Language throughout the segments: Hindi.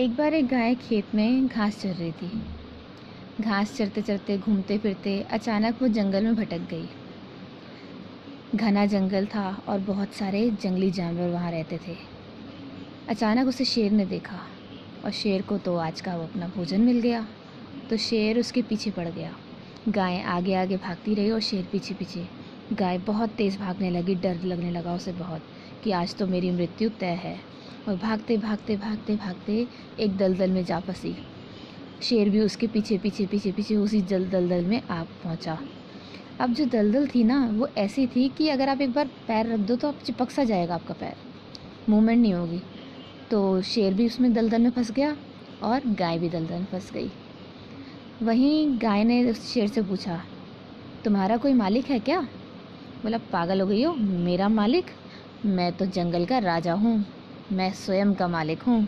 एक बार एक गाय खेत में घास चर रही थी। घास चरते चरते, घूमते फिरते अचानक वो जंगल में भटक गई। घना जंगल था और बहुत सारे जंगली जानवर वहाँ रहते थे। अचानक उसे शेर ने देखा और शेर को तो आज का वो अपना भोजन मिल गया। तो शेर उसके पीछे पड़ गया। गाय आगे आगे भागती रही और शेर पीछे पीछे। गाय बहुत तेज़ भागने लगी, डर लगने लगा उसे बहुत कि आज तो मेरी मृत्यु तय है। और भागते भागते भागते भागते एक दलदल में जा फंसी। शेर भी उसके पीछे पीछे पीछे पीछे उसी जल, दलदल में आ पहुँचा। अब जो दलदल थी ना, वो ऐसी थी कि अगर आप एक बार पैर रख दो तो आप चिपक सा जाएगा आपका पैर। मूवमेंट नहीं होगी। तो शेर भी उसमें दलदल में फंस गया और गाय भी दलदल में फंस गई। वहीं गाय ने उस शेर से पूछा, तुम्हारा कोई मालिक है क्या? बोला, पागल हो गई हो, मेरा मालिक? मैं तो जंगल का राजा हूँ। मैं स्वयं का मालिक हूँ।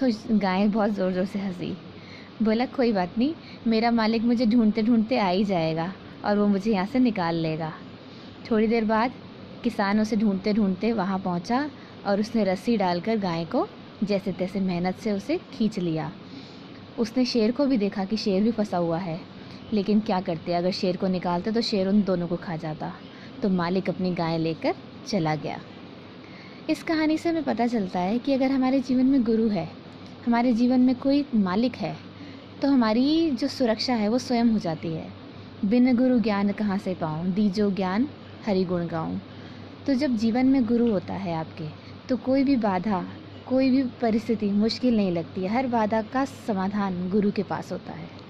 तो गाय बहुत ज़ोर ज़ोर से हँसी। बोला, कोई बात नहीं, मेरा मालिक मुझे ढूंढते ढूंढते आ ही जाएगा और वो मुझे यहाँ से निकाल लेगा। थोड़ी देर बाद किसान उसे ढूंढते ढूंढते वहाँ पहुँचा और उसने रस्सी डालकर गाय को जैसे तैसे मेहनत से उसे खींच लिया। उसने शेर को भी देखा कि शेर भी फंसा हुआ है। लेकिन क्या करते, अगर शेर को निकालते तो शेर उन दोनों को खा जाता। तो मालिक अपनी गाय लेकर चला गया। इस कहानी से हमें पता चलता है कि अगर हमारे जीवन में गुरु है, हमारे जीवन में कोई मालिक है तो हमारी जो सुरक्षा है वो स्वयं हो जाती है। बिन गुरु ज्ञान कहाँ से पाऊँ? दीजो ज्ञान, हरि गुण गाऊँ। तो जब जीवन में गुरु होता है आपके तो कोई भी बाधा, कोई भी परिस्थिति मुश्किल नहीं लगती। हर बाधा का समाधान गुरु के पास होता है।